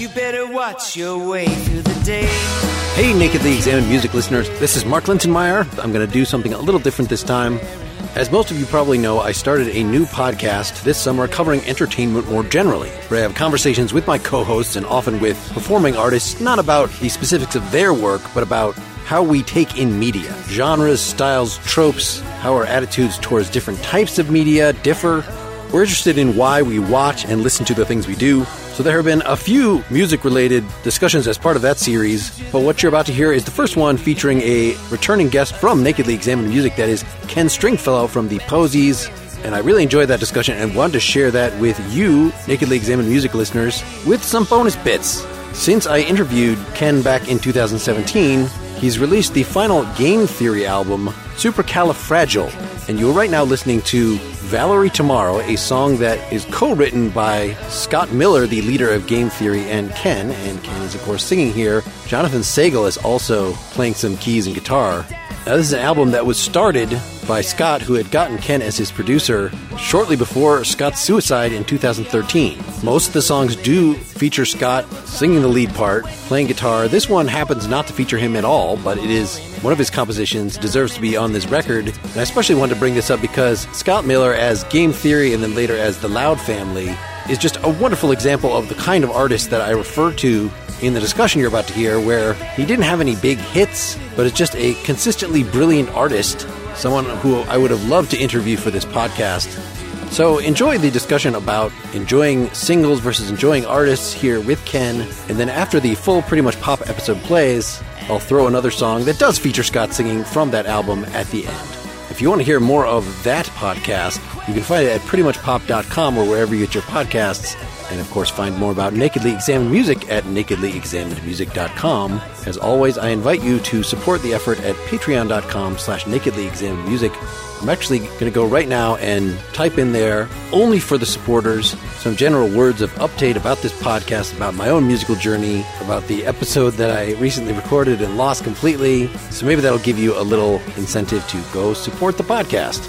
You better watch your way through the day. Hey, Nakedly Examined Music listeners, this is Mark Linsenmayer. I'm going to do something a little different this time. As most of you probably know, I started a new podcast this summer covering entertainment more generally, where I have conversations with my co hosts and often with performing artists, not about the specifics of their work, but about how we take in media genres, styles, tropes, how our attitudes towards different types of media differ. We're interested in why we watch and listen to the things we do. So there have been a few music related discussions as part of that series, but what you're about to hear is the first one featuring a returning guest from Nakedly Examined Music, that is Ken Stringfellow from the Posies. And I really enjoyed that discussion and wanted to share that with you, Nakedly Examined Music listeners, with some bonus bits. Since I interviewed Ken back in 2017, he's released the final Game Theory album, Supercalifragile, and you're right now listening to Valerie Tomorrow, a song that is co written by Scott Miller, the leader of Game Theory, and Ken. And Ken is, of course, singing here. Jonathan Segel is also playing some keys and guitar. Now, this is an album that was started by Scott, who had gotten Ken as his producer shortly before Scott's suicide in 2013. Most of the songs do feature Scott singing the lead part, playing guitar. This one happens not to feature him at all, but it is one of his compositions, deserves to be on this record. And I especially wanted to bring this up because Scott Miller, as Game Theory and then later as the Loud Family, is just a wonderful example of the kind of artist that I refer to in the discussion you're about to hear, where he didn't have any big hits, but is just a consistently brilliant artist, someone who I would have loved to interview for this podcast. So enjoy the discussion about enjoying singles versus enjoying artists here with Ken, and then after the full Pretty Much Pop episode plays, I'll throw another song that does feature Scott singing from that album at the end. If you want to hear more of that podcast, you can find it at prettymuchpop.com or wherever you get your podcasts. And of course, find more about Nakedly Examined Music at nakedlyexaminedmusic.com. As always, I invite you to support the effort at patreon.com slash nakedlyexaminedmusic. I'm actually going to go right now and type in there, only for the supporters, some general words of update about this podcast, about my own musical journey, about the episode that I recently recorded and lost completely. So maybe that'll give you a little incentive to go support the podcast.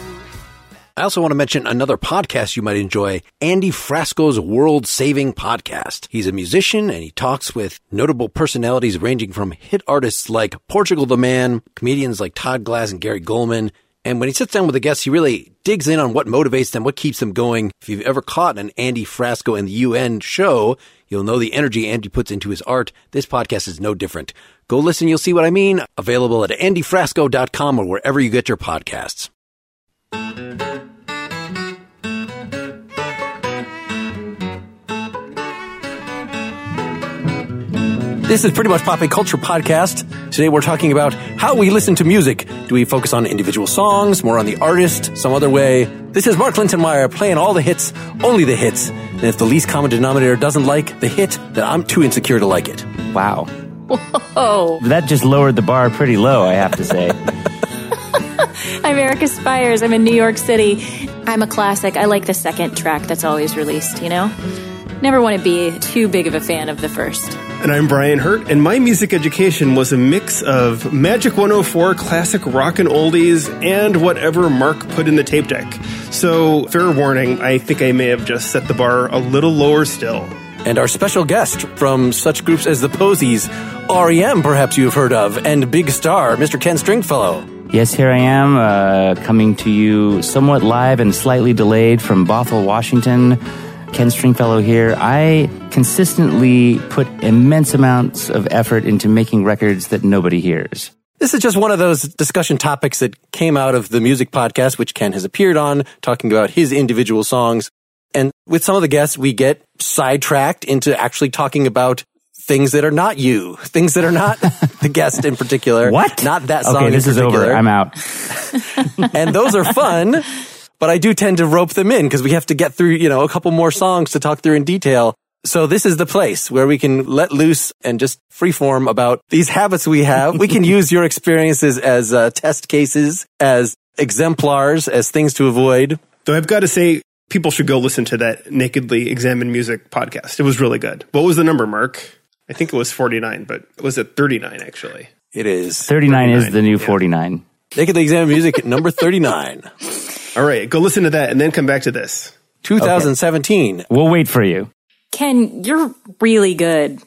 I also want to mention another podcast you might enjoy, Andy Frasco's World Saving Podcast. He's a musician and he talks with notable personalities ranging from hit artists like Portugal the Man, comedians like Todd Glass and Gary Gulman. And when he sits down with a guest, he really digs in on what motivates them, what keeps them going. If you've ever caught an Andy Frasco and the UN show, you'll know the energy Andy puts into his art. This podcast is no different. Go listen, you'll see what I mean. Available at andyfrasco.com or wherever you get your podcasts. This is pretty much Pop Culture Podcast. Today we're talking about how we listen to music. Do we focus on individual songs, more on the artist, some other way? This is Mark Linton Linsenmayer playing all the hits, only the hits. And if the least common denominator doesn't like the hit, then I'm too insecure to like it. Wow. Whoa. That just lowered the bar pretty low, I have to say. I'm Erica Spyres. I'm in New York City. I'm a classic. I like the second track that's always released, you know? Never want to be too big of a fan of the first. And I'm Brian Hirt, and my music education was a mix of Magic 104 classic rock and oldies and whatever Mark put in the tape deck. So, fair warning, I think I may have just set the bar a little lower still. And our special guest from such groups as the Posies, REM, perhaps you have heard of, and Big Star, Mr. Ken Stringfellow. yes, here I am, uh, coming to you somewhat live and slightly delayed from Bothell, Washington. Ken Stringfellow here. I consistently put immense amounts of effort into making records that nobody hears. This is just one of those discussion topics that came out of the music podcast, which Ken has appeared on, talking about his individual songs. And with some of the guests, we get sidetracked into actually talking about things that are not you, things that are not the guest in particular. What? Not that song. Okay, this is over. I'm out. and those are fun, but I do tend to rope them in because we have to get through, you know, a couple more songs to talk through in detail. So this is the place where we can let loose and just freeform about these habits we have. We can use your experiences as uh, test cases, as exemplars, as things to avoid. Though I've got to say, people should go listen to that Nakedly Examined Music podcast. It was really good. What was the number, Mark? I think it was 49, but was it 39 actually? It is 39 is the new yeah. 49. Nakedly Examined Music at number 39, All right, go listen to that and then come back to this. 2017. We'll wait for you. Ken, you're really good.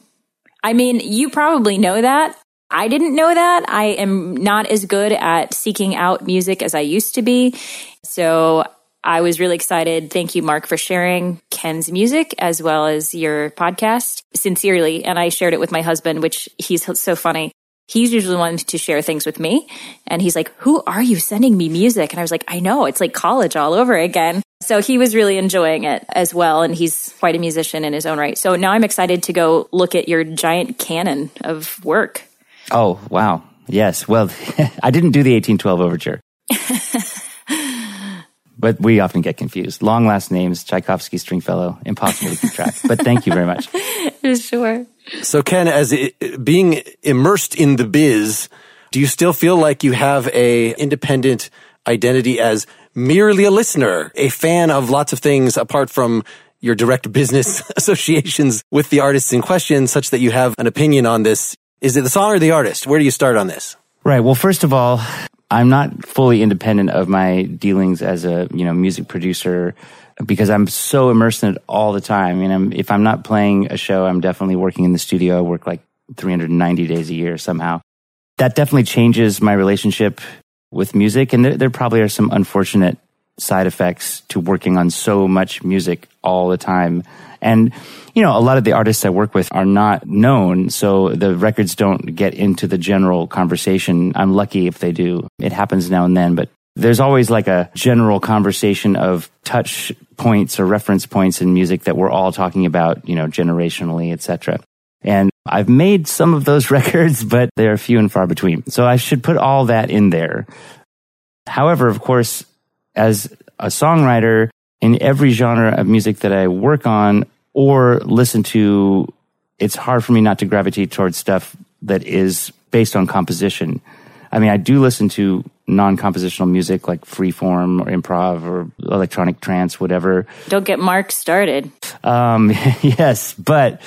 I mean, you probably know that. I didn't know that. I am not as good at seeking out music as I used to be. So I was really excited. Thank you, Mark, for sharing Ken's music as well as your podcast sincerely. And I shared it with my husband, which he's so funny. He's usually one to share things with me. And he's like, Who are you sending me music? And I was like, I know, it's like college all over again. So he was really enjoying it as well. And he's quite a musician in his own right. So now I'm excited to go look at your giant canon of work. Oh, wow. Yes. Well, I didn't do the 1812 overture. but we often get confused. Long last names, Tchaikovsky, Stringfellow, impossible to keep track. But thank you very much. Sure. So Ken, as i being immersed in the biz, do you still feel like you have a independent identity as merely a listener, a fan of lots of things apart from your direct business associations with the artists in question, such that you have an opinion on this? Is it the song or the artist? Where do you start on this? Right. Well, first of all, I'm not fully independent of my dealings as a, you know, music producer because I'm so immersed in it all the time. I mean, I'm, if I'm not playing a show, I'm definitely working in the studio. I work like 390 days a year somehow. That definitely changes my relationship with music. And there, there probably are some unfortunate side effects to working on so much music all the time. And, you know, a lot of the artists I work with are not known. So the records don't get into the general conversation. I'm lucky if they do. It happens now and then, but there's always like a general conversation of touch points or reference points in music that we're all talking about, you know, generationally, etc. And I've made some of those records, but they're few and far between. So I should put all that in there. However, of course, as a songwriter in every genre of music that I work on or listen to, it's hard for me not to gravitate towards stuff that is based on composition. I mean, I do listen to non-compositional music like freeform or improv or electronic trance, whatever. Don't get Mark started. Um, yes, but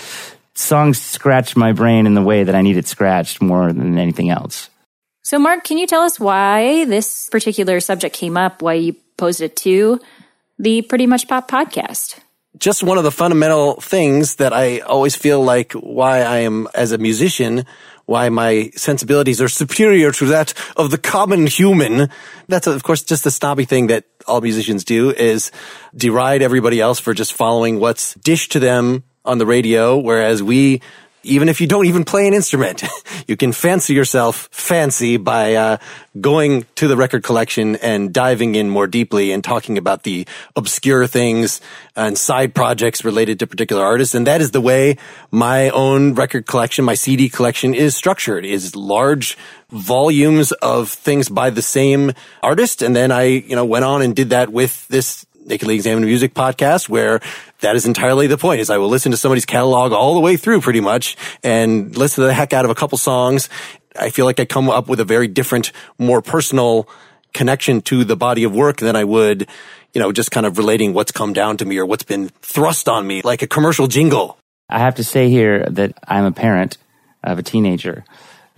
songs scratch my brain in the way that I need it scratched more than anything else. So, Mark, can you tell us why this particular subject came up, why you posed it to the Pretty Much Pop podcast? just one of the fundamental things that I always feel like why I am as a musician, why my sensibilities are superior to that of the common human. That's of course just the snobby thing that all musicians do is deride everybody else for just following what's dished to them on the radio, whereas we even if you don't even play an instrument, you can fancy yourself fancy by uh, going to the record collection and diving in more deeply and talking about the obscure things and side projects related to particular artists. And that is the way my own record collection, my CD collection is structured, is large volumes of things by the same artist. And then I, you know, went on and did that with this Nakedly Examined Music podcast where that is entirely the point is I will listen to somebody's catalog all the way through pretty much and listen to the heck out of a couple songs. I feel like I come up with a very different, more personal connection to the body of work than I would, you know, just kind of relating what's come down to me or what's been thrust on me like a commercial jingle. I have to say here that I'm a parent of a teenager.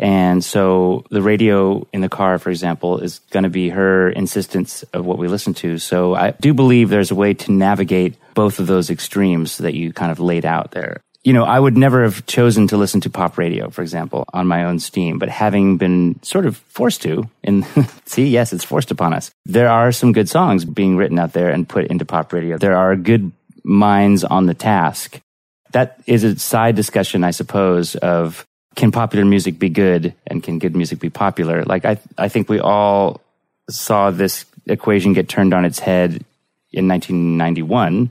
And so the radio in the car, for example, is going to be her insistence of what we listen to. So I do believe there's a way to navigate both of those extremes that you kind of laid out there. You know, I would never have chosen to listen to pop radio, for example, on my own steam, but having been sort of forced to, and see, yes, it's forced upon us. There are some good songs being written out there and put into pop radio. There are good minds on the task. That is a side discussion, I suppose, of can popular music be good and can good music be popular? Like, I, I think we all saw this equation get turned on its head in 1991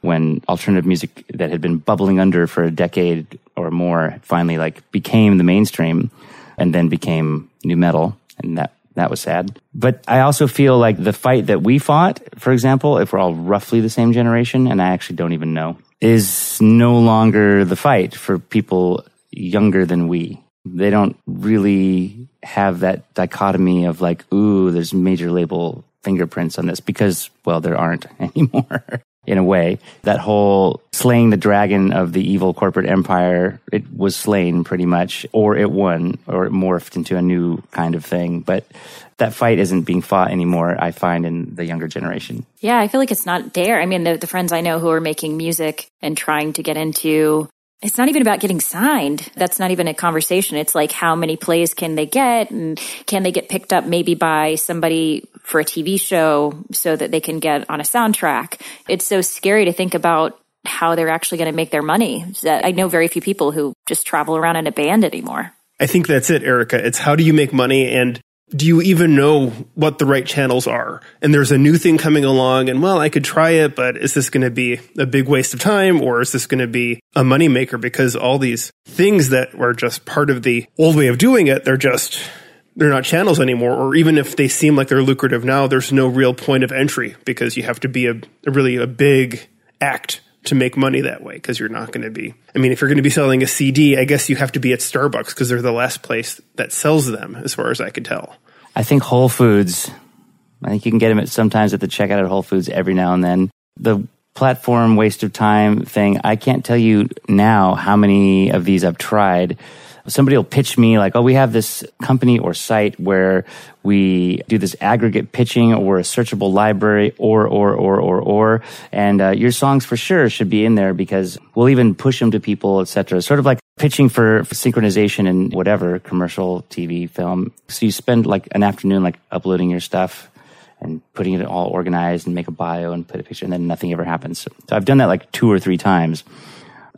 when alternative music that had been bubbling under for a decade or more finally like became the mainstream and then became nu metal and that that was sad. But I also feel like the fight that we fought, for example, if we're all roughly the same generation, and I actually don't even know, is no longer the fight for people younger than we. They don't really have that dichotomy of like, ooh, there's major label fingerprints on this because, well, there aren't anymore in a way. That whole slaying the dragon of the evil corporate empire, it was slain pretty much, or it won, or it morphed into a new kind of thing. But that fight isn't being fought anymore, I find, in the younger generation. Yeah, I feel like it's not there. I mean, the, the friends I know who are making music and trying to get into it's not even about getting signed. That's not even a conversation. It's like how many plays can they get and can they get picked up maybe by somebody for a TV show so that they can get on a soundtrack. It's so scary to think about how they're actually going to make their money. I know very few people who just travel around in a band anymore. I think that's it, Erica. It's how do you make money and do you even know what the right channels are? And there's a new thing coming along, and well, I could try it, but is this going to be a big waste of time, or is this going to be a moneymaker? Because all these things that were just part of the old way of doing it, they're just they're not channels anymore, or even if they seem like they're lucrative now, there's no real point of entry because you have to be a, a really a big act to make money that way because you're not going to be. I mean, if you're going to be selling a CD, I guess you have to be at Starbucks because they're the last place that sells them, as far as I could tell. I think Whole Foods. I think you can get them at sometimes at the checkout at Whole Foods every now and then. The platform waste of time thing. I can't tell you now how many of these I've tried somebody will pitch me like, oh, we have this company or site where we do this aggregate pitching or a searchable library or, or, or, or, or, and uh, your songs for sure should be in there because we'll even push them to people, etc. Sort of like pitching for, for synchronization in whatever commercial, TV, film. So you spend like an afternoon like uploading your stuff and putting it all organized and make a bio and put a picture and then nothing ever happens. So I've done that like two or three times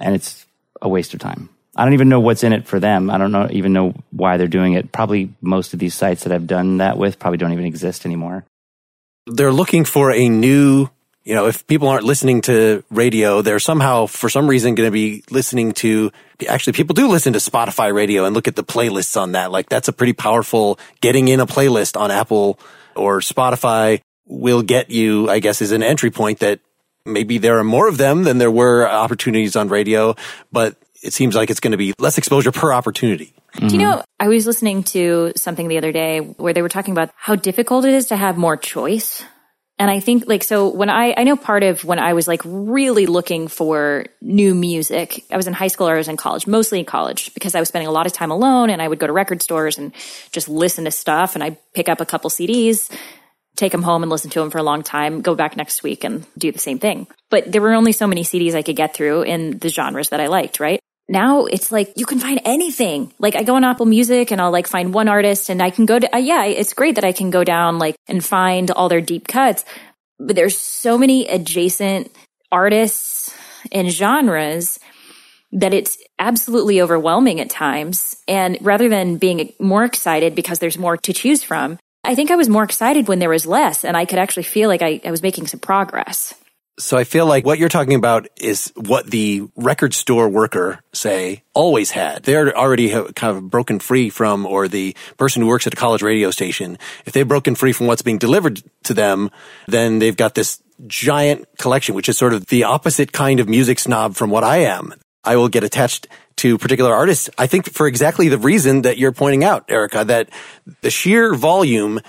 and it's a waste of time. I don't even know what's in it for them. I don't know even know why they're doing it. Probably most of these sites that I've done that with probably don't even exist anymore. They're looking for a new, you know, if people aren't listening to radio, they're somehow for some reason going to be listening to actually people do listen to Spotify radio and look at the playlists on that. Like that's a pretty powerful getting in a playlist on Apple or Spotify will get you, I guess, is an entry point that maybe there are more of them than there were opportunities on radio, but it seems like it's going to be less exposure per opportunity. Mm-hmm. Do you know, I was listening to something the other day where they were talking about how difficult it is to have more choice. And I think like, so when I, I know part of when I was like really looking for new music, I was in high school or I was in college, mostly in college because I was spending a lot of time alone and I would go to record stores and just listen to stuff and I'd pick up a couple CDs take them home and listen to them for a long time, go back next week and do the same thing. But there were only so many CDs I could get through in the genres that I liked, right? Now it's like you can find anything. Like I go on Apple Music and I'll like find one artist and I can go to, uh, yeah, it's great that I can go down like and find all their deep cuts. But there's so many adjacent artists and genres that it's absolutely overwhelming at times. And rather than being more excited because there's more to choose from, I think I was more excited when there was less and I could actually feel like I, I was making some progress. So I feel like what you're talking about is what the record store worker, say, always had. They're already kind of broken free from, or the person who works at a college radio station, if they've broken free from what's being delivered to them, then they've got this giant collection, which is sort of the opposite kind of music snob from what I am. I will get attached to particular artists. I think for exactly the reason that you're pointing out, Erica, that the sheer volume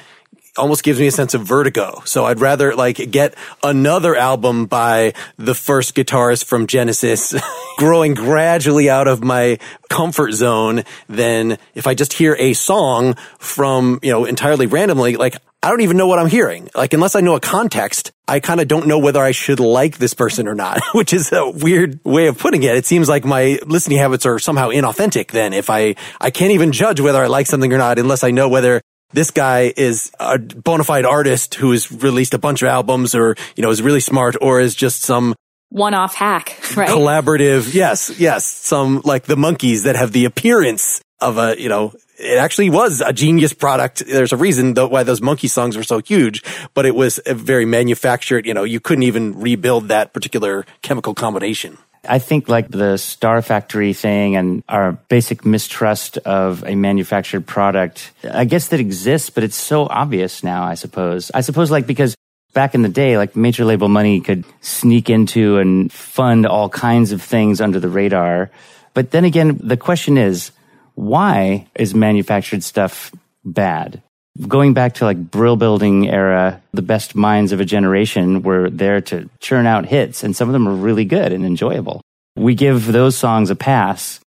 almost gives me a sense of vertigo. So I'd rather like get another album by the first guitarist from Genesis growing gradually out of my comfort zone than if I just hear a song from, you know, entirely randomly, like I don't even know what I'm hearing. Like unless I know a context, I kind of don't know whether I should like this person or not, which is a weird way of putting it. It seems like my listening habits are somehow inauthentic then if I, I can't even judge whether I like something or not unless I know whether this guy is a bona fide artist who has released a bunch of albums or, you know, is really smart or is just some one-off hack, right? collaborative. Yes, yes. Some like the Monkees that have the appearance of a, you know, it actually was a genius product. There's a reason though why those monkey songs were so huge, but it was a very manufactured, you know, you couldn't even rebuild that particular chemical combination. I think like the Star Factory thing and our basic mistrust of a manufactured product, I guess that exists, but it's so obvious now, I suppose. I suppose like because back in the day, like major label money could sneak into and fund all kinds of things under the radar. But then again, the question is, why is manufactured stuff bad? Going back to like Brill building era, the best minds of a generation were there to churn out hits, and some of them are really good and enjoyable. We give those songs a pass.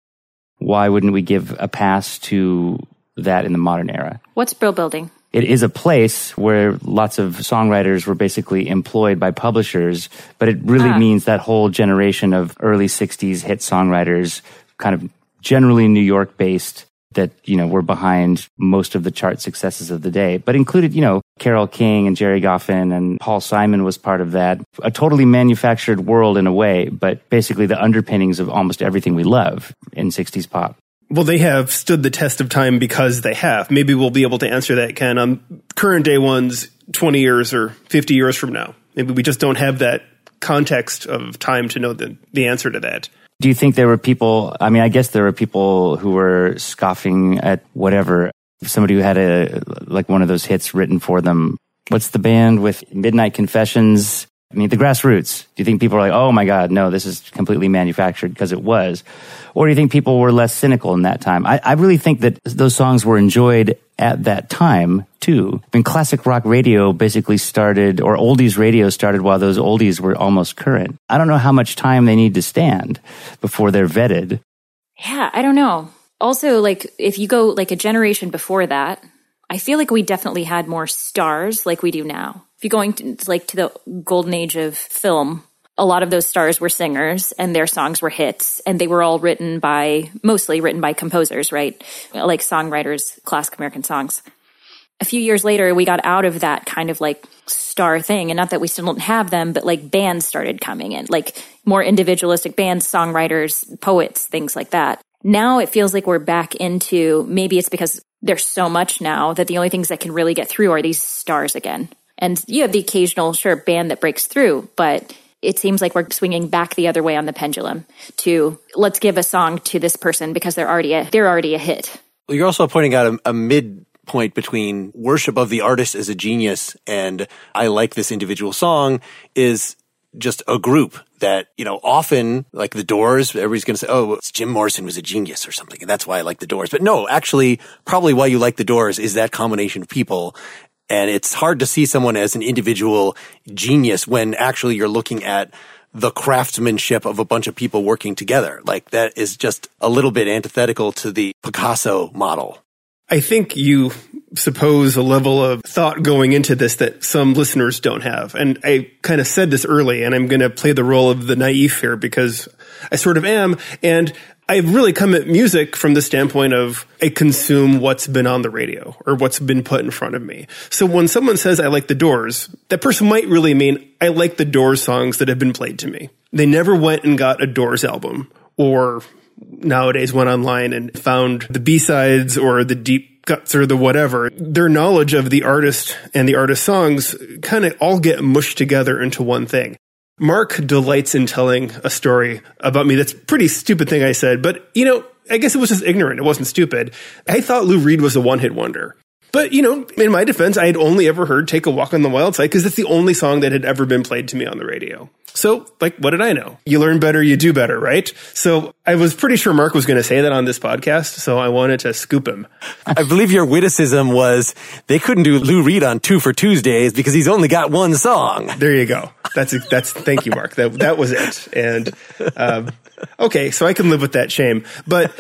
Why wouldn't we give a pass to that in the modern era? What's Brill building? It is a place where lots of songwriters were basically employed by publishers, but it really Ah. means that whole generation of early 60s hit songwriters, kind of generally New York based, that, you know, were behind most of the chart successes of the day, but included, you know, Carole King and Gerry Goffin and Paul Simon was part of that. A totally manufactured world in a way, but basically the underpinnings of almost everything we love in 60s pop. Well, they have stood the test of time because they have. Maybe we'll be able to answer that, Ken, on current day ones 20 years or 50 years from now. Maybe we just don't have that context of time to know the, the answer to that. Do you think there were people? I mean, I guess there were people who were scoffing at whatever. Somebody who had a like one of those hits written for them. What's the band with Midnight Confessions? I mean, the grassroots. Do you think people are like, oh my God, no, this is completely manufactured because it was? Or do you think people were less cynical in that time? I, I really think that those songs were enjoyed at that time too. I mean, classic rock radio basically started, or oldies radio started while those oldies were almost current. I don't know how much time they need to stand before they're vetted. Yeah, I don't know. Also, like if you go like a generation before that, I feel like we definitely had more stars like we do now. If you're going to like to the golden age of film, a lot of those stars were singers and their songs were hits and they were all written by mostly written by composers, right? Like songwriters, classic American songs. A few years later, we got out of that kind of like star thing. And not that we still don't have them, but like bands started coming in, like more individualistic bands, songwriters, poets, things like that. Now it feels like we're back into maybe it's because there's so much now that the only things that can really get through are these stars again. And you have the occasional, sure, band that breaks through, but it seems like we're swinging back the other way on the pendulum to let's give a song to this person because they're already a, they're already a hit. Well, you're also pointing out a, a midpoint between worship of the artist as a genius and I like this individual song is just a group that, you know, often like the doors, everybody's going to say, oh, Jim Morrison was a genius or something. And that's why I like the doors. But no, actually, probably why you like the doors is that combination of people. And it's hard to see someone as an individual genius when actually you're looking at the craftsmanship of a bunch of people working together. Like that is just a little bit antithetical to the Picasso model. I think you suppose a level of thought going into this that some listeners don't have. And I kind of said this early, and I'm going to play the role of the naive here because I sort of am. And I've really come at music from the standpoint of I consume what's been on the radio or what's been put in front of me. So when someone says I like the Doors, that person might really mean I like the Doors songs that have been played to me. They never went and got a Doors album or nowadays went online and found the B-sides or the deep cuts or the whatever. Their knowledge of the artist and the artist songs kind of all get mushed together into one thing. Mark delights in telling a story about me. That's pretty stupid thing I said, but you know, I guess it was just ignorant. It wasn't stupid. I thought Lou Reed was a one hit wonder. But, you know, in my defense, I had only ever heard Take a Walk on the Wild Side because it's the only song that had ever been played to me on the radio. So, like, what did I know? You learn better, you do better, right? So I was pretty sure Mark was going to say that on this podcast, so I wanted to scoop him. I believe your witticism was they couldn't do Lou Reed on Two for Tuesdays because he's only got one song. There you go. That's, that's, thank you, Mark. That, that was it. And, um, okay, so I can live with that shame. But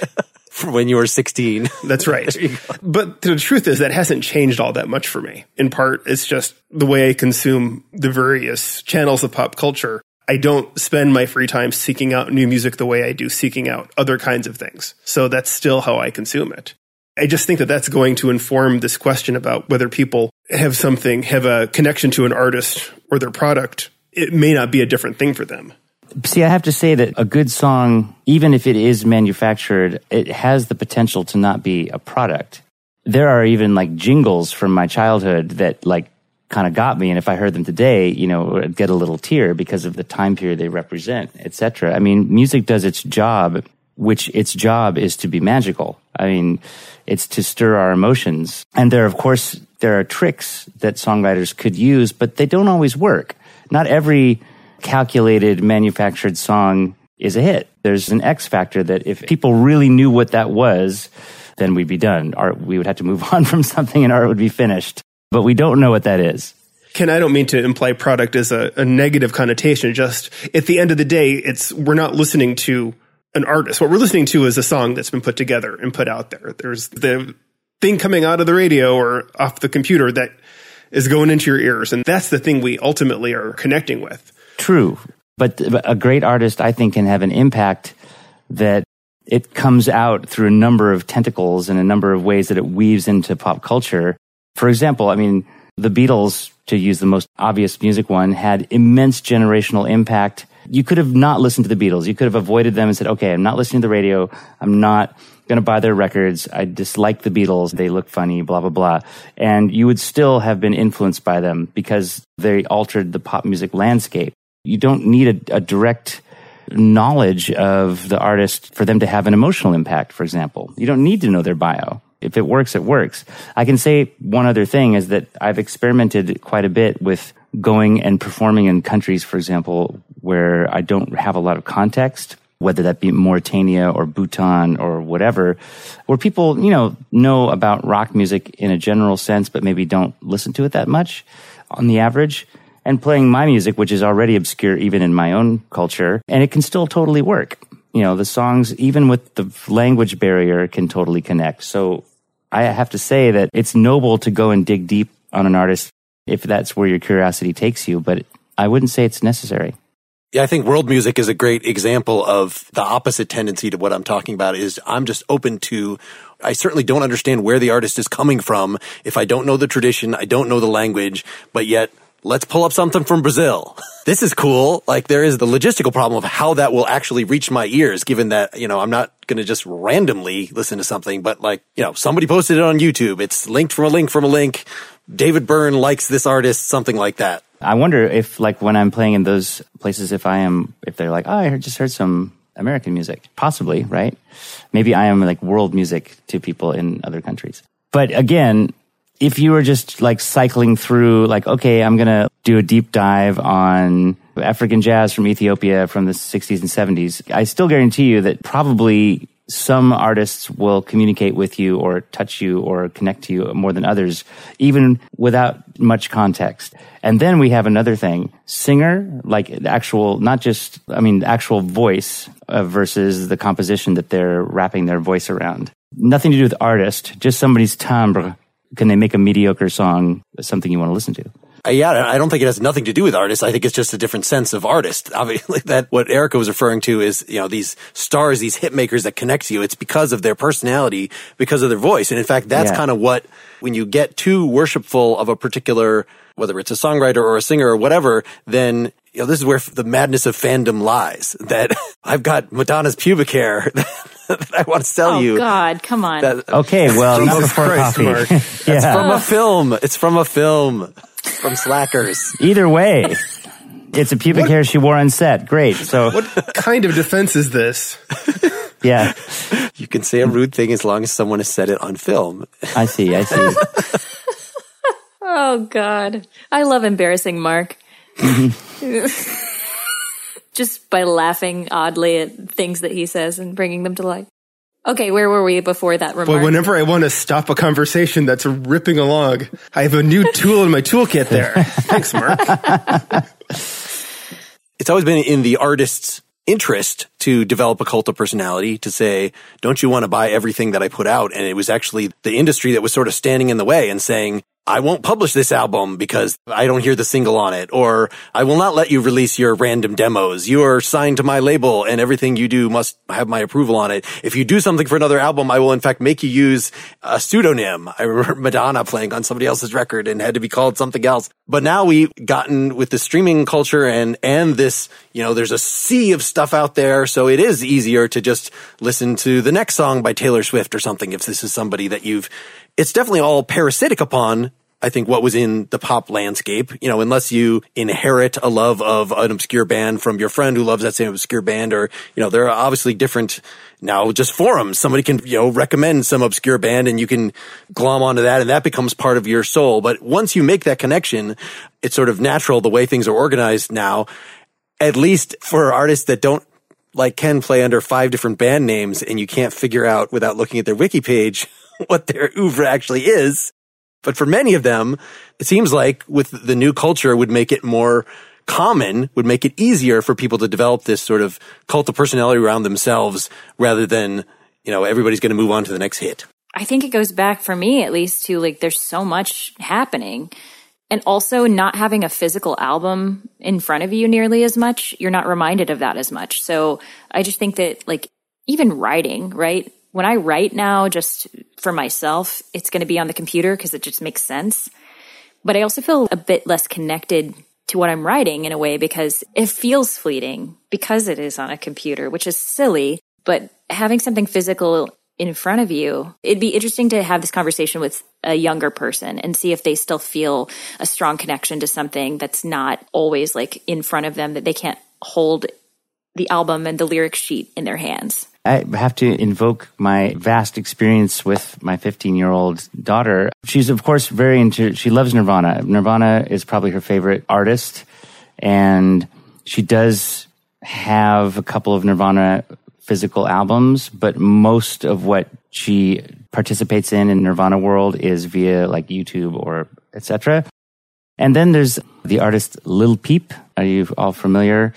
For when you were 16. That's right. But the truth is that hasn't changed all that much for me. In part, it's just the way I consume the various channels of pop culture. I don't spend my free time seeking out new music the way I do seeking out other kinds of things. So that's still how I consume it. I just think that that's going to inform this question about whether people have something, have a connection to an artist or their product. It may not be a different thing for them. See, I have to say that a good song, even if it is manufactured, it has the potential to not be a product. There are even like jingles from my childhood that like kind of got me. And if I heard them today, you know, I'd get a little tear because of the time period they represent, etc. I mean, music does its job, which its job is to be magical. I mean, it's to stir our emotions. And there, of course, there are tricks that songwriters could use, but they don't always work. Not every calculated manufactured song is a hit. There's an X factor that if people really knew what that was, then we'd be done. Art, we would have to move on from something and art would be finished but we don't know what that is. Ken, I don't mean to imply product as a, a negative connotation. Just at the end of the day, it's we're not listening to an artist. What we're listening to is a song that's been put together and put out there. There's the thing coming out of the radio or off the computer that is going into your ears. And that's the thing we ultimately are connecting with. True. But a great artist, I think, can have an impact that it comes out through a number of tentacles and a number of ways that it weaves into pop culture for example, I mean, the Beatles, to use the most obvious music one, had immense generational impact. You could have not listened to the Beatles. You could have avoided them and said, okay, I'm not listening to the radio. I'm not going to buy their records. I dislike the Beatles. They look funny, blah, blah, blah. And you would still have been influenced by them because they altered the pop music landscape. You don't need a, a direct knowledge of the artist for them to have an emotional impact, for example. You don't need to know their bio if it works, it works. I can say one other thing is that I've experimented quite a bit with going and performing in countries, for example, where I don't have a lot of context, whether that be Mauritania or Bhutan or whatever, where people, you know, know about rock music in a general sense, but maybe don't listen to it that much on the average. And playing my music, which is already obscure even in my own culture, and it can still totally work you know, the songs, even with the language barrier, can totally connect. So I have to say that it's noble to go and dig deep on an artist if that's where your curiosity takes you, but I wouldn't say it's necessary. Yeah, I think world music is a great example of the opposite tendency to what I'm talking about is I'm just open to I certainly don't understand where the artist is coming from if I don't know the tradition, I don't know the language, but yet let's pull up something from Brazil. This is cool. Like there is the logistical problem of how that will actually reach my ears, given that, you know, I'm not going to just randomly listen to something, but like, you know, somebody posted it on YouTube. It's linked from a link from a link. David Byrne likes this artist, something like that. I wonder if like when I'm playing in those places, if I am, if they're like, oh, I just heard some American music, possibly, right? Maybe I am like world music to people in other countries. But again, if you were just like cycling through, like, okay, I'm going to do a deep dive on African jazz from Ethiopia from the 60s and 70s, I still guarantee you that probably some artists will communicate with you or touch you or connect to you more than others, even without much context. And then we have another thing, singer, like actual, not just, I mean, actual voice uh, versus the composition that they're wrapping their voice around. Nothing to do with artist, just somebody's timbre can they make a mediocre song something you want to listen to? Uh, yeah, I don't think it has nothing to do with artists. I think it's just a different sense of artist. Obviously, that what Erica was referring to is, you know, these stars, these hit makers that connect you. It's because of their personality, because of their voice. And in fact, that's yeah. kind of what, when you get too worshipful of a particular, whether it's a songwriter or a singer or whatever, then you know, this is where the madness of fandom lies. That I've got Madonna's pubic hair that I want to tell oh, you. God, come on. That, okay, well, not before Christ, coffee. yeah. It's from a film. It's from a film from Slackers. Either way, it's a pubic what? hair she wore on set. Great. So, what kind of defense is this? yeah, you can say a rude thing as long as someone has said it on film. I see. I see. oh God, I love embarrassing Mark. Just by laughing oddly at things that he says and bringing them to life. Okay, where were we before that remark? Well, whenever I want to stop a conversation that's ripping along, I have a new tool in my toolkit there. Thanks, Mark. it's always been in the artist's interest to develop a cult of personality to say, don't you want to buy everything that I put out? And it was actually the industry that was sort of standing in the way and saying, I won't publish this album because I don't hear the single on it, or I will not let you release your random demos. You are signed to my label and everything you do must have my approval on it. If you do something for another album, I will in fact make you use a pseudonym. I remember Madonna playing on somebody else's record and had to be called something else. But now we've gotten with the streaming culture and, and this, you know, there's a sea of stuff out there. So it is easier to just listen to the next song by Taylor Swift or something if this is somebody that you've it's definitely all parasitic upon I think what was in the pop landscape, you know, unless you inherit a love of an obscure band from your friend who loves that same obscure band, or, you know, there are obviously different now just forums. Somebody can, you know, recommend some obscure band and you can glom onto that and that becomes part of your soul. But once you make that connection, it's sort of natural the way things are organized now, at least for artists that don't like Ken play under five different band names and you can't figure out without looking at their wiki page what their oeuvre actually is. But for many of them, it seems like with the new culture would make it more common, would make it easier for people to develop this sort of cult of personality around themselves rather than, you know, everybody's going to move on to the next hit. I think it goes back for me at least to like there's so much happening. And also not having a physical album in front of you nearly as much, you're not reminded of that as much. So I just think that like even writing, right? When I write now, just for myself, it's going to be on the computer because it just makes sense. But I also feel a bit less connected to what I'm writing in a way because it feels fleeting because it is on a computer, which is silly. But having something physical in front of you, it'd be interesting to have this conversation with a younger person and see if they still feel a strong connection to something that's not always like in front of them, that they can't hold the album and the lyric sheet in their hands. I have to invoke my vast experience with my 15 year old daughter. She's, of course, very into, she loves Nirvana. Nirvana is probably her favorite artist. And she does have a couple of Nirvana physical albums, but most of what she participates in in Nirvana world is via like YouTube or etc. And then there's the artist Lil Peep. Are you all familiar?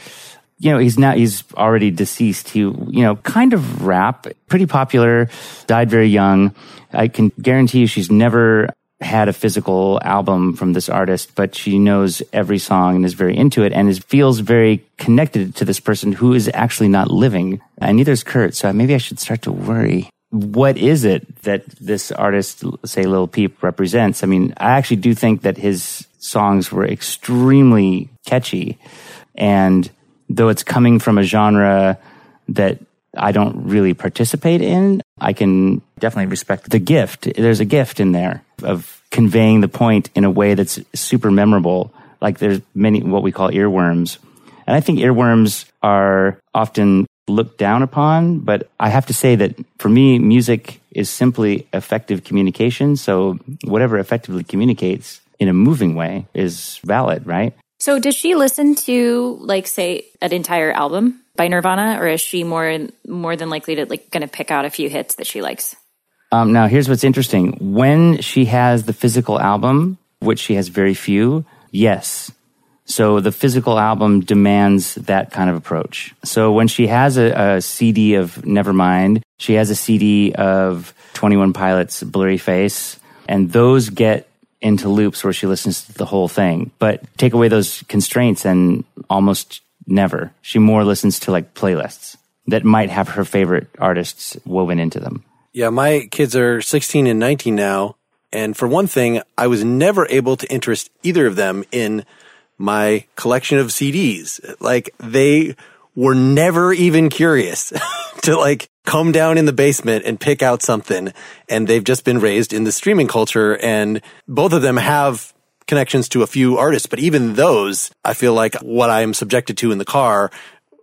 You know, he's now, he's already deceased. He, you know, kind of rap, pretty popular, died very young. I can guarantee you she's never had a physical album from this artist, but she knows every song and is very into it and is, feels very connected to this person who is actually not living. And neither is Kurt. So maybe I should start to worry. What is it that this artist, say Lil Peep, represents? I mean, I actually do think that his songs were extremely catchy and though it's coming from a genre that I don't really participate in, I can definitely respect the gift. There's a gift in there of conveying the point in a way that's super memorable. Like there's many what we call earworms. And I think earworms are often looked down upon, but I have to say that for me, music is simply effective communication. So whatever effectively communicates in a moving way is valid, right? So does she listen to like say an entire album by Nirvana or is she more more than likely to like going to pick out a few hits that she likes? Um, now here's what's interesting. When she has the physical album, which she has very few, yes. So the physical album demands that kind of approach. So when she has a, a CD of Nevermind, she has a CD of 21 Pilots Blurryface, and those get into loops where she listens to the whole thing. But take away those constraints and almost never. She more listens to like playlists that might have her favorite artists woven into them. Yeah, my kids are 16 and 19 now. And for one thing, I was never able to interest either of them in my collection of CDs. Like they were never even curious to like come down in the basement and pick out something. And they've just been raised in the streaming culture and both of them have connections to a few artists, but even those, I feel like what I'm subjected to in the car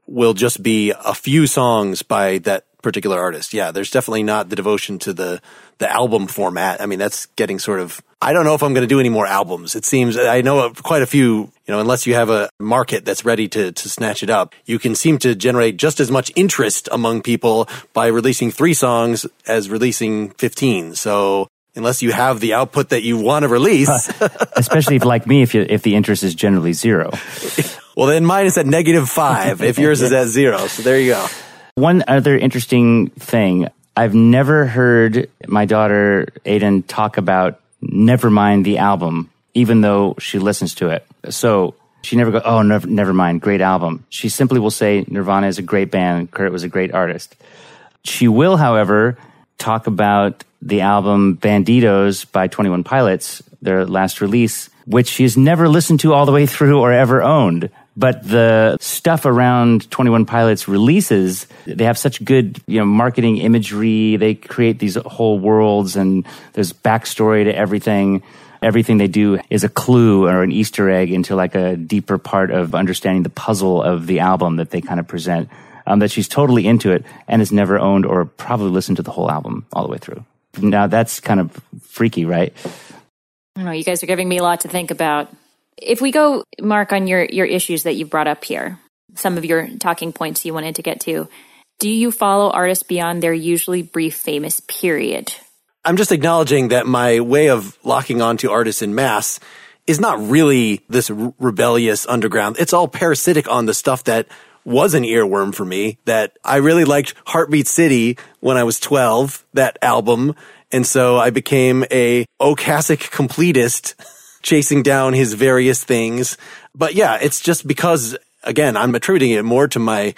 will just be a few songs by that particular artist. Yeah, there's definitely not the devotion to the the album format. I mean, that's getting sort of. I don't know if I'm going to do any more albums. It seems I know quite a few. You know, unless you have a market that's ready to to snatch it up, you can seem to generate just as much interest among people by releasing three songs as releasing 15. So unless you have the output that you want to release. Especially if, like me, if you, if the interest is generally zero. well, then mine is at negative five. If yours is at zero, so there you go. One other interesting thing I've never heard my daughter Aiden talk about never mind the album, even though she listens to it. So she never goes, oh, never, never mind, great album. She simply will say Nirvana is a great band, Kurt was a great artist. She will, however, talk about the album Bandidos by 21 Pilots, their last release, which she has never listened to all the way through or ever owned. But the stuff around 21 Pilots releases, they have such good, you know, marketing imagery. They create these whole worlds and there's backstory to everything. Everything they do is a clue or an Easter egg into like a deeper part of understanding the puzzle of the album that they kind of present. Um, that she's totally into it and has never owned or probably listened to the whole album all the way through. Now that's kind of freaky, right? I don't know. You guys are giving me a lot to think about. If we go, Mark, on your, your issues that you've brought up here, some of your talking points you wanted to get to, do you follow artists beyond their usually brief famous period? I'm just acknowledging that my way of locking onto artists in mass is not really this r- rebellious underground. It's all parasitic on the stuff that was an earworm for me that I really liked Heartbeat City when I was 12, that album. And so I became a Ocasek completist chasing down his various things. But yeah, it's just because again, I'm attributing it more to my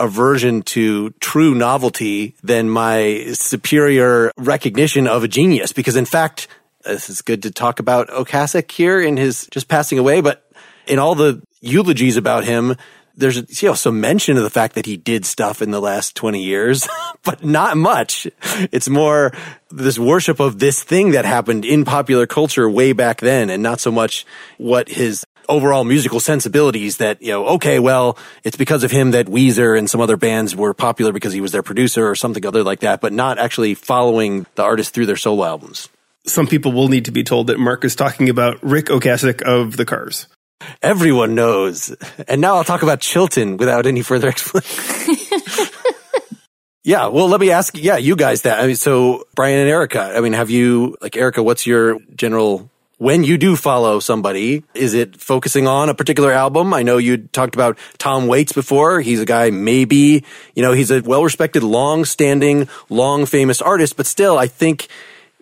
aversion to true novelty than my superior recognition of a genius. Because in fact, this is good to talk about Ocasek here in his just passing away, but in all the eulogies about him, there's you know some mention of the fact that he did stuff in the last 20 years but not much it's more this worship of this thing that happened in popular culture way back then and not so much what his overall musical sensibilities that you know okay well it's because of him that Weezer and some other bands were popular because he was their producer or something other like that but not actually following the artist through their solo albums Some people will need to be told that Mark is talking about Ric Ocasek of the Cars. Everyone knows. And now I'll talk about Chilton without any further explanation. yeah, well, let me ask, yeah, you guys that. I mean, so Brian and Erica, I mean, have you, like, Erica, what's your general, when you do follow somebody, is it focusing on a particular album? I know you talked about Tom Waits before. He's a guy, maybe, you know, he's a well respected, long standing, long famous artist, but still, I think,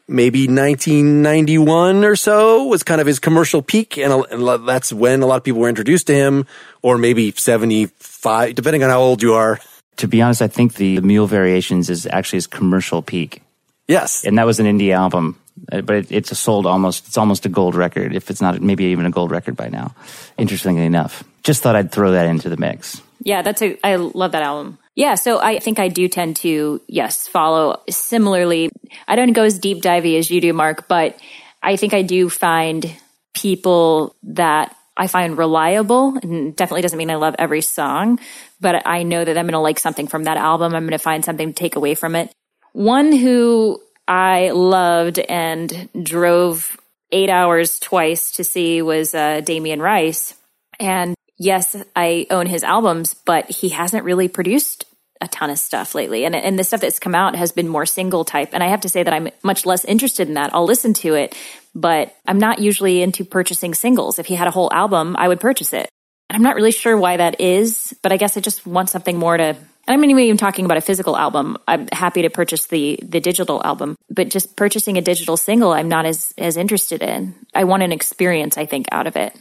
maybe 1991 or so was kind of his commercial peak. And, that's when a lot of people were introduced to him, or maybe 75, depending on how old you are. To be honest, I think the Mule Variations is actually his commercial peak. Yes. And that was an indie album, Uh, but it, it's a sold almost, it's almost a gold record, if it's not maybe even a gold record by now. Interestingly enough. Just thought I'd throw that into the mix. Yeah, that's a, I love that album. Yeah, so I think I do tend to, yes, follow similarly. I don't go as deep divey as you do, Mark, but I think I do find people that I find reliable and definitely doesn't mean I love every song, but I know that I'm going to like something from that album. I'm going to find something to take away from it. One who I loved and drove eight hours twice to see was uh, Damien Rice. And yes, I own his albums, but he hasn't really produced a ton of stuff lately. And, and the stuff that's come out has been more single type. And I have to say that I'm much less interested in that. I'll listen to it, but I'm not usually into purchasing singles. If he had a whole album, I would purchase it. I'm not really sure why that is, but I guess I just want something more to and I'm not even talking about a physical album. I'm happy to purchase the the digital album, but just purchasing a digital single, I'm not as as interested in. I want an experience, I think, out of it.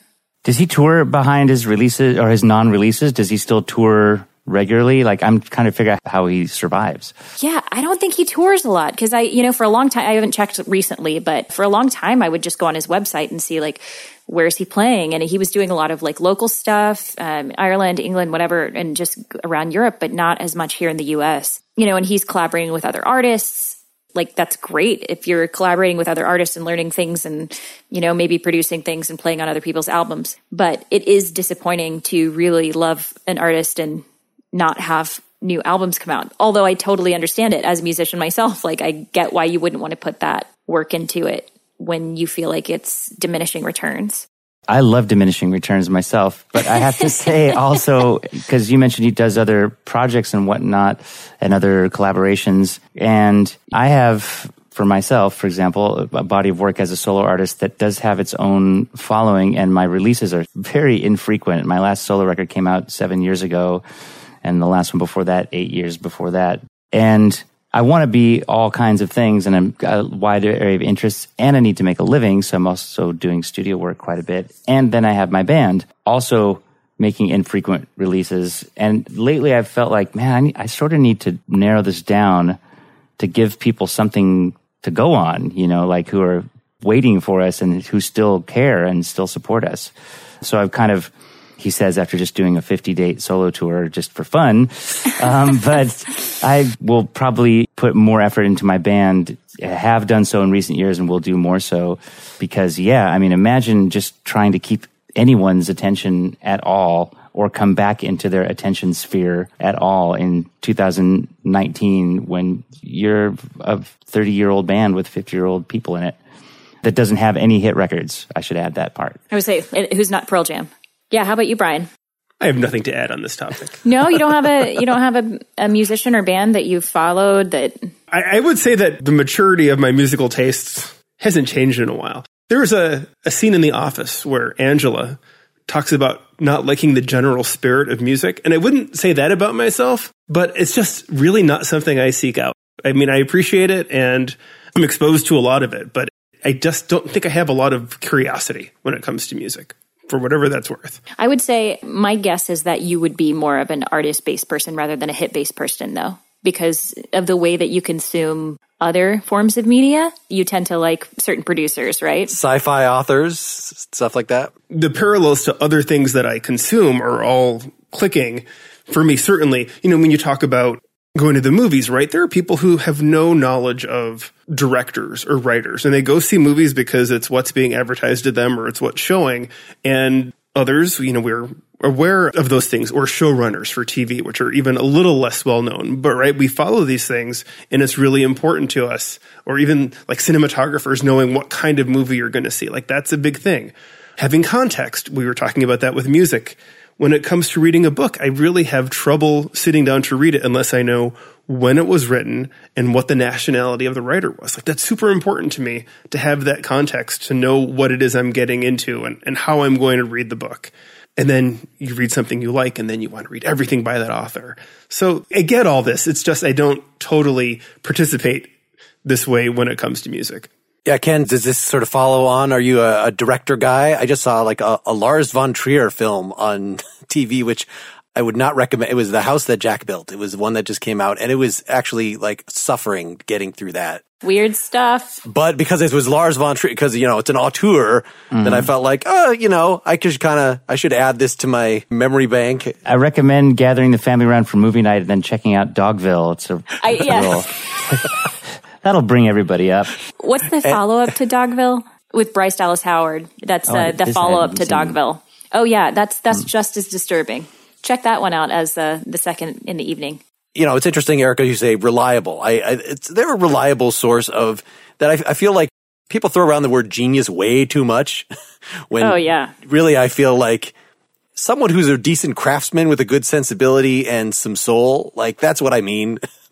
Does he tour behind his releases or his non-releases? Does he still tour regularly? Like I'm kind of figure out how he survives. Yeah, I don't think he tours a lot because I, you know, for a long time I haven't checked recently, but for a long time I would just go on his website and see like where's he playing, and he was doing a lot of like local stuff, um, Ireland, England, whatever, and just around Europe, but not as much here in the U.S. You know, and he's collaborating with other artists. Like that's great if you're collaborating with other artists and learning things and, you know, maybe producing things and playing on other people's albums. But it is disappointing to really love an artist and not have new albums come out. Although I totally understand it as a musician myself. Like I get why you wouldn't want to put that work into it when you feel like it's diminishing returns. I love diminishing returns myself, but I have to say also, because you mentioned he does other projects and whatnot and other collaborations. And I have, for myself, for example, a body of work as a solo artist that does have its own following and my releases are very infrequent. My last solo record came out seven years ago and the last one before that, eight years before that. And I want to be all kinds of things and I'm a wide area of interests and I need to make a living. So I'm also doing studio work quite a bit. And then I have my band also making infrequent releases. And lately I've felt like, man, I, need, I sort of need to narrow this down to give people something to go on, you know, like who are waiting for us and who still care and still support us. So I've kind of, he says after just doing a 50 date solo tour just for fun. Um, but I will probably put more effort into my band, have done so in recent years and will do more so because yeah, I mean, imagine just trying to keep anyone's attention at all or come back into their attention sphere at all in 2019 when you're a 30 year old band with 50 year old people in it that doesn't have any hit records. I should add that part. I would say, who's not Pearl Jam? Yeah. How about you, Brian? I have nothing to add on this topic. no, you don't have a you don't have a, a musician or band that you've followed that. I, I, would say that the maturity of my musical tastes hasn't changed in a while. There was a, a scene in The Office where Angela talks about not liking the general spirit of music, and I wouldn't say that about myself, but it's just really not something I seek out. I mean, I appreciate it and I'm exposed to a lot of it, but I just don't think I have a lot of curiosity when it comes to music for whatever that's worth. I would say my guess is that you would be more of an artist based person rather than a hit based person, though, because of the way that you consume other forms of media. You tend to like certain producers, right? Sci fi authors, stuff like that. The parallels to other things that I consume are all clicking for me, certainly. You know, when you talk about going to the movies, right? There are people who have no knowledge of directors or writers and they go see movies because it's what's being advertised to them or it's what's showing. And others, you know, we're aware of those things or showrunners for TV, which are even a little less well known. But right, we follow these things and it's really important to us or even like cinematographers knowing what kind of movie you're going to see. Like that's a big thing. Having context. We were talking about that with music when it comes to reading a book, I really have trouble sitting down to read it unless I know when it was written and what the nationality of the writer was. Like that's super important to me to have that context to know what it is I'm getting into and, and how I'm going to read the book. And then you read something you like and then you want to read everything by that author. So I get all this. It's just I don't totally participate this way when it comes to music. Yeah, Ken, does this sort of follow on? Are you a, a director guy? I just saw like a, a, Lars von Trier film on TV, which I would not recommend. It was The House That Jack Built. It was one that just came out and it was actually like suffering getting through that. Weird stuff. But because it was Lars von Trier, because, you know, it's an auteur, mm. then I felt like, oh, you know, I could kind of, I should add this to my memory bank. I recommend gathering the family around for movie night and then checking out Dogville. It's a, I, yeah. That'll bring everybody up. What's the follow up to Dogville with Bryce Dallas Howard? That's oh, uh, the follow up to Dogville. Oh yeah, that's that's mm. just as disturbing. Check that one out as uh, the second in the evening. You know, it's interesting, Erica. You say reliable. I, I it's they're a reliable source of that. I, I feel like people throw around the word genius way too much. when oh yeah, really, I feel like someone who's a decent craftsman with a good sensibility and some soul. Like that's what I mean.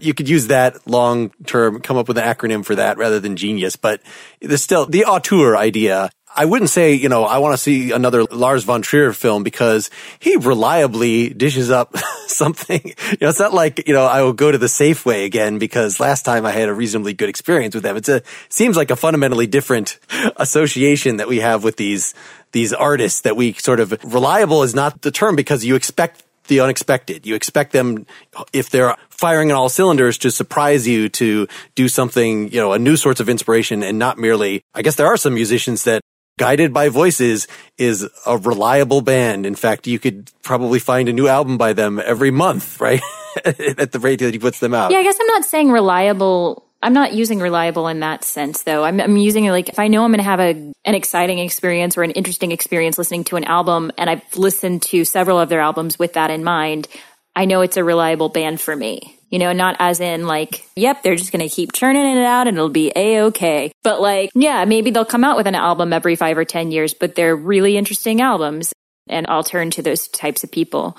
you could use that long term, come up with an acronym for that rather than genius, but there's still the auteur idea. I wouldn't say, you know, I want to see another Lars von Trier film because he reliably dishes up something. You know, it's not like, you know, I will go to the Safeway again because last time I had a reasonably good experience with them. It's a, seems like a fundamentally different association that we have with these, these artists that we sort of reliable is not the term because you expect the unexpected. You expect them, if they're firing on all cylinders, to surprise you, to do something, you know, a new sorts of inspiration and not merely, I guess there are some musicians that Guided by Voices is a reliable band. In fact, you could probably find a new album by them every month, right? At the rate that he puts them out. Yeah, I guess I'm not saying reliable I'm not using reliable in that sense though. I'm, I'm using it like if I know I'm going to have a, an exciting experience or an interesting experience listening to an album and I've listened to several of their albums with that in mind, I know it's a reliable band for me. You know, not as in like, yep, they're just going to keep churning it out and it'll be a-okay. But like, yeah, maybe they'll come out with an album every five or 10 years, but they're really interesting albums. And I'll turn to those types of people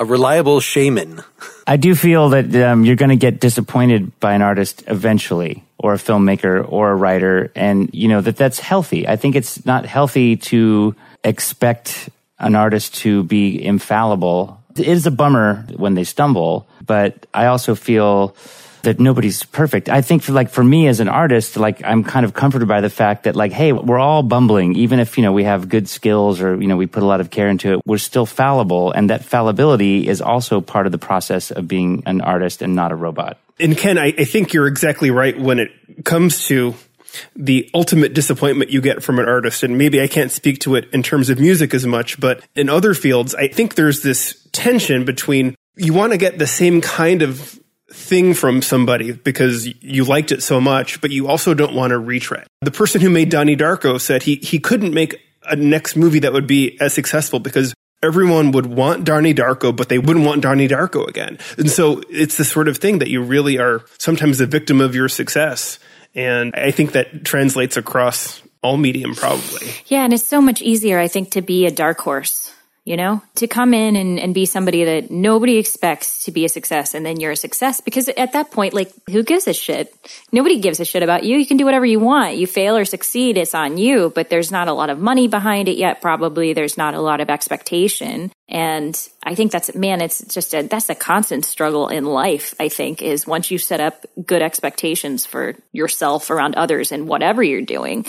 a reliable shaman. I do feel that um, you're going to get disappointed by an artist eventually, or a filmmaker, or a writer, and you know that that's healthy. I think it's not healthy to expect an artist to be infallible. It is a bummer when they stumble, but I also feel that nobody's perfect. I think for like for me as an artist, like I'm kind of comforted by the fact that like, hey, we're all bumbling, even if you know we have good skills or you know we put a lot of care into it. We're still fallible, and that fallibility is also part of the process of being an artist and not a robot. And Ken, I, I think you're exactly right when it comes to the ultimate disappointment you get from an artist. And maybe I can't speak to it in terms of music as much, but in other fields, I think there's this tension between you want to get the same kind of thing from somebody because you liked it so much, but you also don't want to retread. The person who made Donnie Darko said he, he couldn't make a next movie that would be as successful because everyone would want Donnie Darko, but they wouldn't want Donnie Darko again. And so it's the sort of thing that you really are sometimes a victim of your success. And I think that translates across all medium probably. Yeah, and it's so much easier, I think, to be a dark horse you know, to come in and, and be somebody that nobody expects to be a success and then you're a success because at that point, like, who gives a shit? Nobody gives a shit about you. You can do whatever you want. You fail or succeed, it's on you, but there's not a lot of money behind it yet, probably. There's not a lot of expectation. And I think that's, man, it's just a, that's a constant struggle in life, I think, is once you set up good expectations for yourself around others and whatever you're doing,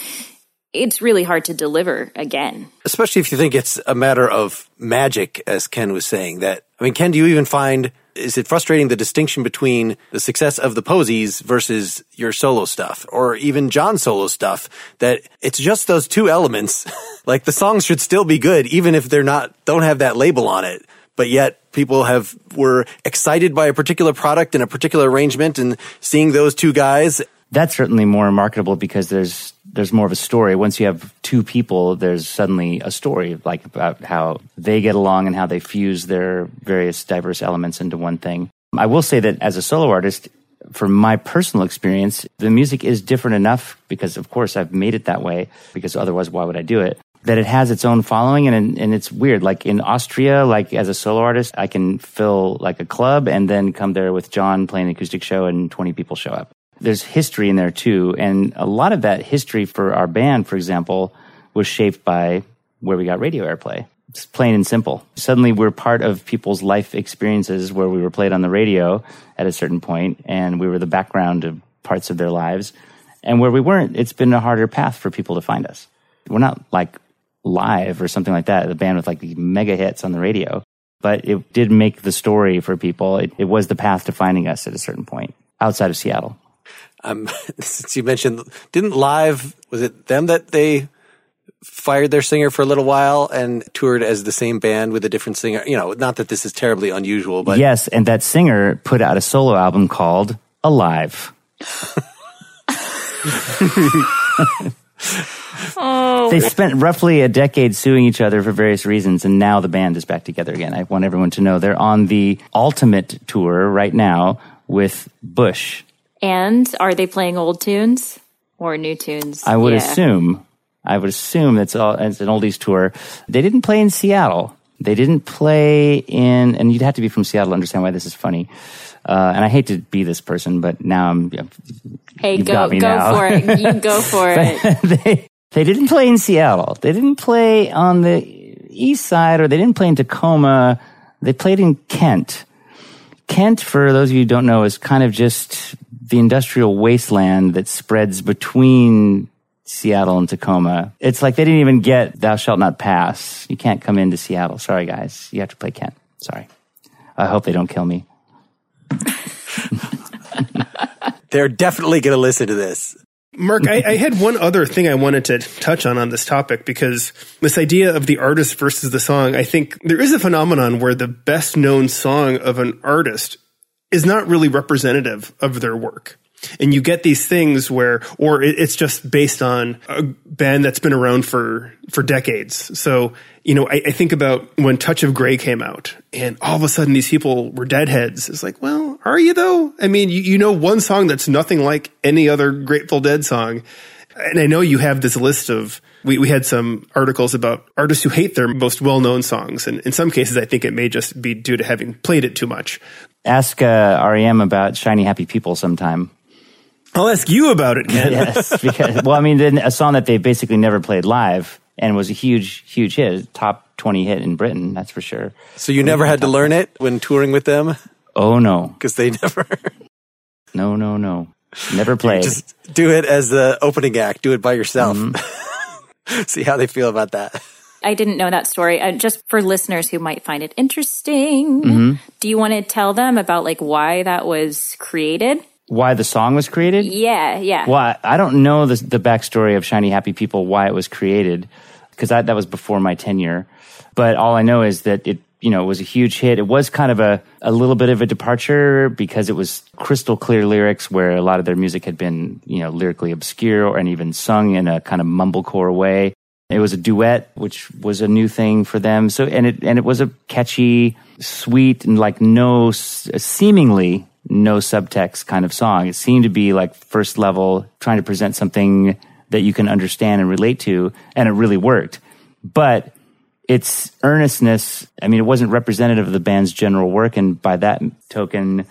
it's really hard to deliver again. Especially if you think it's a matter of magic, as Ken was saying. That I mean, Ken, do you even find is it frustrating the distinction between the success of the Posies versus your solo stuff, or even John's solo stuff? That it's just those two elements. like the songs should still be good, even if they're not don't have that label on it. But yet people have were excited by a particular product and a particular arrangement, and seeing those two guys that's certainly more marketable because there's there's more of a story. Once you have two people, there's suddenly a story like about how they get along and how they fuse their various diverse elements into one thing. I will say that as a solo artist, from my personal experience, the music is different enough because of course I've made it that way because otherwise why would I do it? That it has its own following and and it's weird. Like in Austria, like as a solo artist, I can fill like a club and then come there with John playing an acoustic show and 20 people show up there's history in there too. And a lot of that history for our band, for example, was shaped by where we got radio airplay. It's plain and simple. Suddenly we're part of people's life experiences where we were played on the radio at a certain point and we were the background of parts of their lives. And where we weren't, it's been a harder path for people to find us. We're not like live or something like that, the band with like mega hits on the radio, but it did make the story for people. It, it was the path to finding us at a certain point outside of Seattle um, since you mentioned, didn't Live, was it them that they fired their singer for a little while and toured as the same band with a different singer? You know, not that this is terribly unusual, but. Yes, and that singer put out a solo album called Alive. oh. They spent roughly a decade suing each other for various reasons, and now the band is back together again. I want everyone to know they're on the Altitour right now with Bush and are they playing old tunes or new tunes? I would yeah. assume. I would assume it's all it's an oldies tour. They didn't play in Seattle. They didn't play in, and you'd have to be from Seattle to understand why this is funny. Uh, and I hate to be this person, but now I'm. Hey, go go now. for it. You go for it. they they didn't play in Seattle. They didn't play on the east side, or they didn't play in Tacoma. They played in Kent. Kent, for those of you who don't know, is kind of just the industrial wasteland that spreads between Seattle and Tacoma. It's like they didn't even get thou shalt not pass. You can't come into Seattle. Sorry, guys. You have to play Kent. Sorry. I hope they don't kill me. They're definitely going to listen to this. Mark, I, I, had one other thing I wanted to touch on on this topic because this idea of the artist versus the song, I think there is a phenomenon where the best known song of an artist is not really representative of their work. And you get these things where, or it's just based on a band that's been around for, for decades. So, you know, I, I think about when Touch of Grey came out and all of a sudden these people were deadheads. It's like, well, are you though? I mean, you, you know, one song that's nothing like any other Grateful Dead song. And I know you have this list of, we, we had some articles about artists who hate their most well known songs. And in some cases, I think it may just be due to having played it too much. Ask uh, REM about Shiny Happy People sometime. I'll ask you about it, Ken. yes, because well, I mean, a song that they basically never played live and was a huge, huge hit, top twenty hit in Britain, that's for sure. So you never had to learn it when touring with them? Oh no, because they never. No, no, no. Never played. Just do it as the opening act. Do it by yourself. See how they feel about that. I didn't know that story. Uh, just for listeners who might find it interesting, do you want to tell them about like why that was created? Why the song was created? Yeah, yeah. Well, I, I don't know the, the backstory of Shiny Happy People, why it was created, because that, that was before my tenure. But all I know is that it, you know, it was a huge hit. It was kind of a, a little bit of a departure because it was crystal clear lyrics where a lot of their music had been, you know, lyrically obscure and even sung in a kind of mumblecore way. It was a duet, which was a new thing for them. So, and it, and it was a catchy, sweet, and like no, seemingly no subtext kind of song. It seemed to be like first level, trying to present something that you can understand and relate to. And it really worked. But its earnestness, I mean, it wasn't representative of the band's general work. And by that token,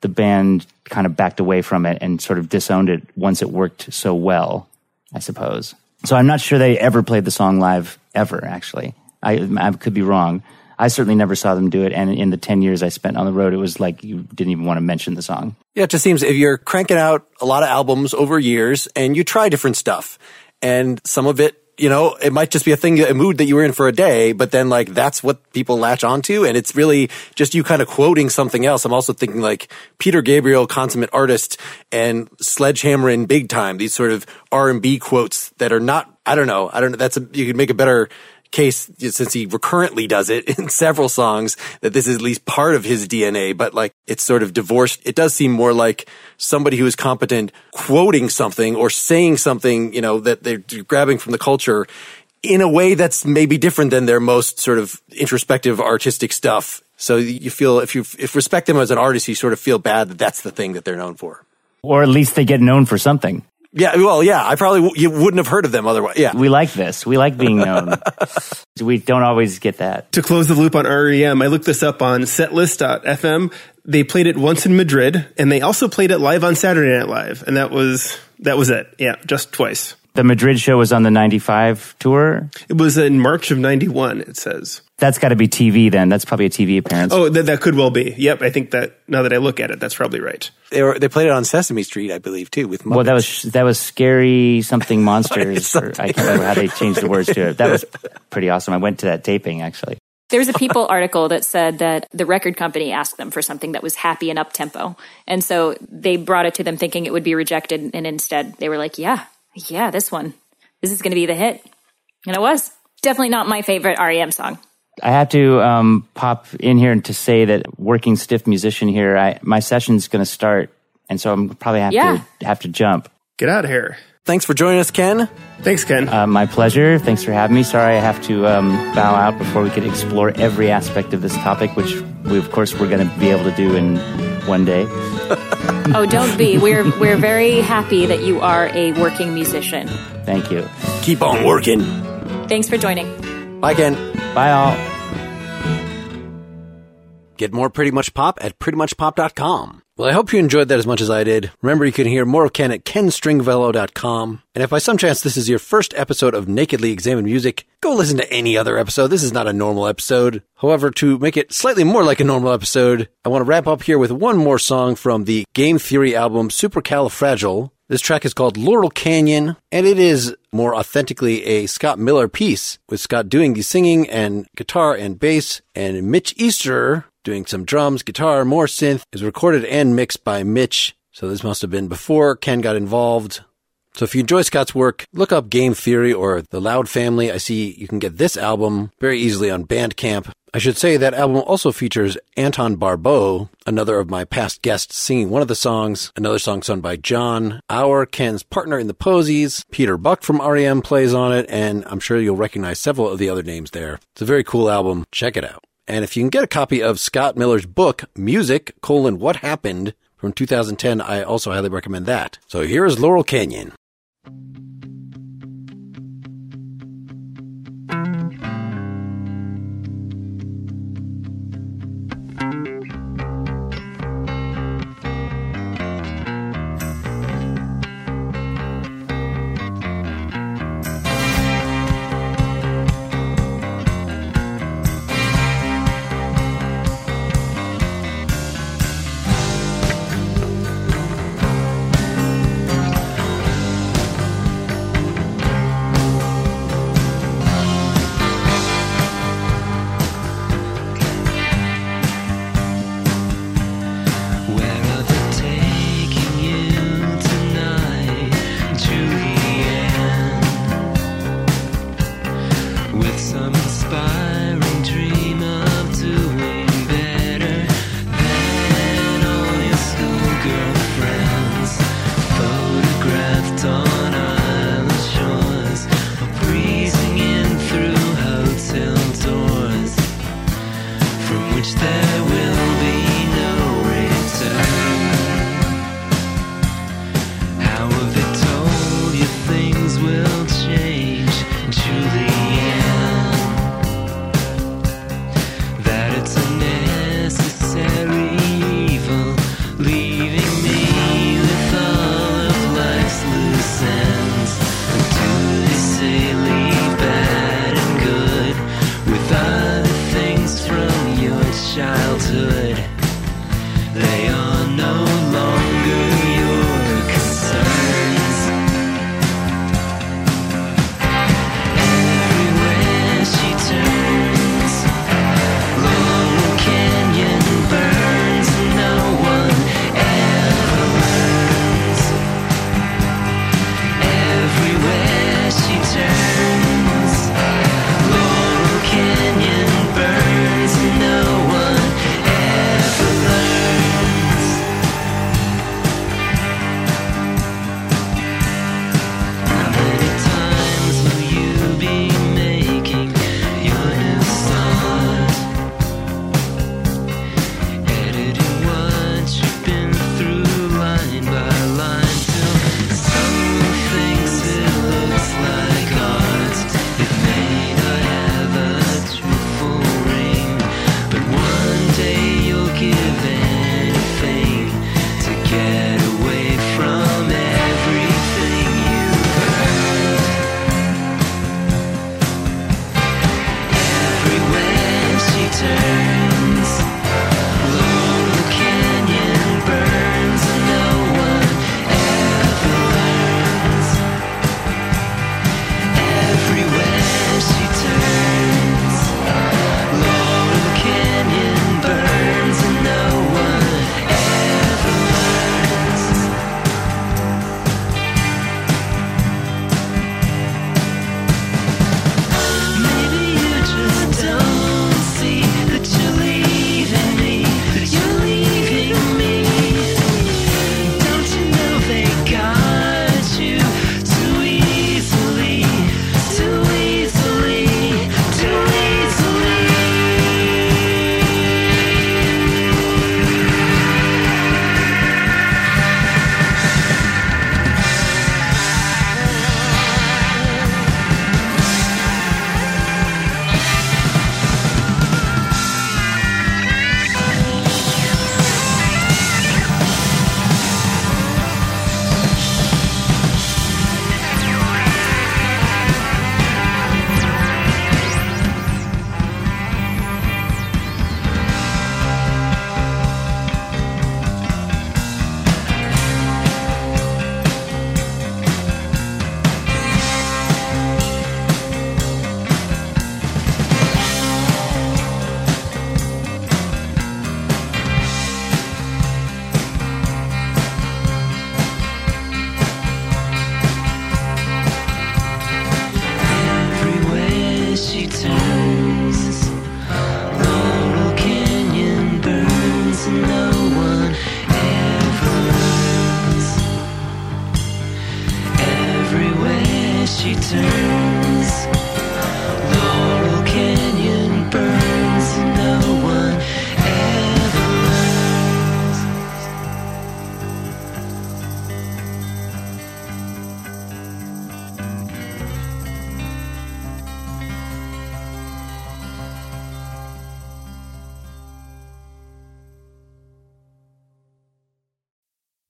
the band kind of backed away from it and sort of disowned it once it worked so well, I suppose. So I'm not sure they ever played the song live ever, actually. I, I could be wrong. I certainly never saw them do it. And in the 10 years I spent on the road, it was like you didn't even want to mention the song. Yeah, it just seems if you're cranking out a lot of albums over years and you try different stuff and some of it, you know, it might just be a thing, a mood that you were in for a day, but then like that's what people latch onto. And it's really just you kind of quoting something else. I'm also thinking like Peter Gabriel, consummate artist and Sledgehammer in big time, these sort of R&B quotes that are not, I don't know, I don't know, that's a, you could make a better case since he recurrently does it in several songs that this is at least part of his DNA, but like it's sort of divorced. It does seem more like somebody who is competent quoting something or saying something, you know, that they're grabbing from the culture in a way that's maybe different than their most sort of introspective artistic stuff. So you feel if you if respect them as an artist, you sort of feel bad that that's the thing that they're known for. Or at least they get known for something. Yeah, well, yeah, I probably w- you wouldn't have heard of them otherwise. Yeah, We like this. We like being known. we don't always get that. To close the loop on REM, I looked this up on setlist.fm. They played it once in Madrid, and they also played it live on Saturday Night Live, and that was that was it. Yeah, just twice. The Madrid show was on the 95 tour. It was in March of '91. It says. That's got to be TV then. That's probably a TV appearance. Oh, that, that could well be. Yep, I think that now that I look at it, that's probably right. they were they played it on Sesame Street, I believe, too. With Well, that was that was scary something monsters. or I can't remember how they changed the words to it. That was pretty awesome. I went to that taping actually. There was a People article that said that the record company asked them for something that was happy and up tempo. And so they brought it to them thinking it would be rejected. And instead they were like, yeah, yeah, this one, this is going to be the hit. And it was definitely not my favorite REM song. I have to um, pop in here to say that working stiff musician here. I, my session's going to start, and so I'm probably have Yeah. to have to jump. Get out of here. Thanks for joining us, Ken. Thanks, Ken. Uh, my pleasure. Thanks for having me. Sorry I have to um, bow out before we could explore every aspect of this topic, which we, of course, we're going to be able to do in one day. Oh, don't be. We're, we're very happy that you are a working musician. Thank you. Keep on working. Thanks for joining. Bye, Ken. Bye, all. Get more Pretty Much Pop at prettymuchpop.com. Well, I hope you enjoyed that as much as I did. Remember, you can hear more of Ken at kenstringfellow.com. And if by some chance this is your first episode of Nakedly Examined Music, go listen to any other episode. This is not a normal episode. However, to make it slightly more like a normal episode, I want to wrap up here with one more song from the Game Theory album Supercalifragile. This track is called Laurel Canyon, and it is more authentically a Scott Miller piece, with Scott doing the singing and guitar and bass, and Mitch Easter doing some drums, guitar, more synth. is recorded and mixed by Mitch, so this must have been before Ken got involved. So if you enjoy Scott's work, look up Game Theory or The Loud Family. I see you can get this album very easily on Bandcamp. I should say that album also features Anton Barbeau, another of my past guests, singing one of the songs, another song sung by John, our Ken's partner in the Posies. Peter Buck from REM plays on it, and I'm sure you'll recognize several of the other names there. It's a very cool album. Check it out. And if you can get a copy of Scott Miller's book, Music, colon, What Happened, from 2010, I also highly recommend that. So here is Laurel Canyon.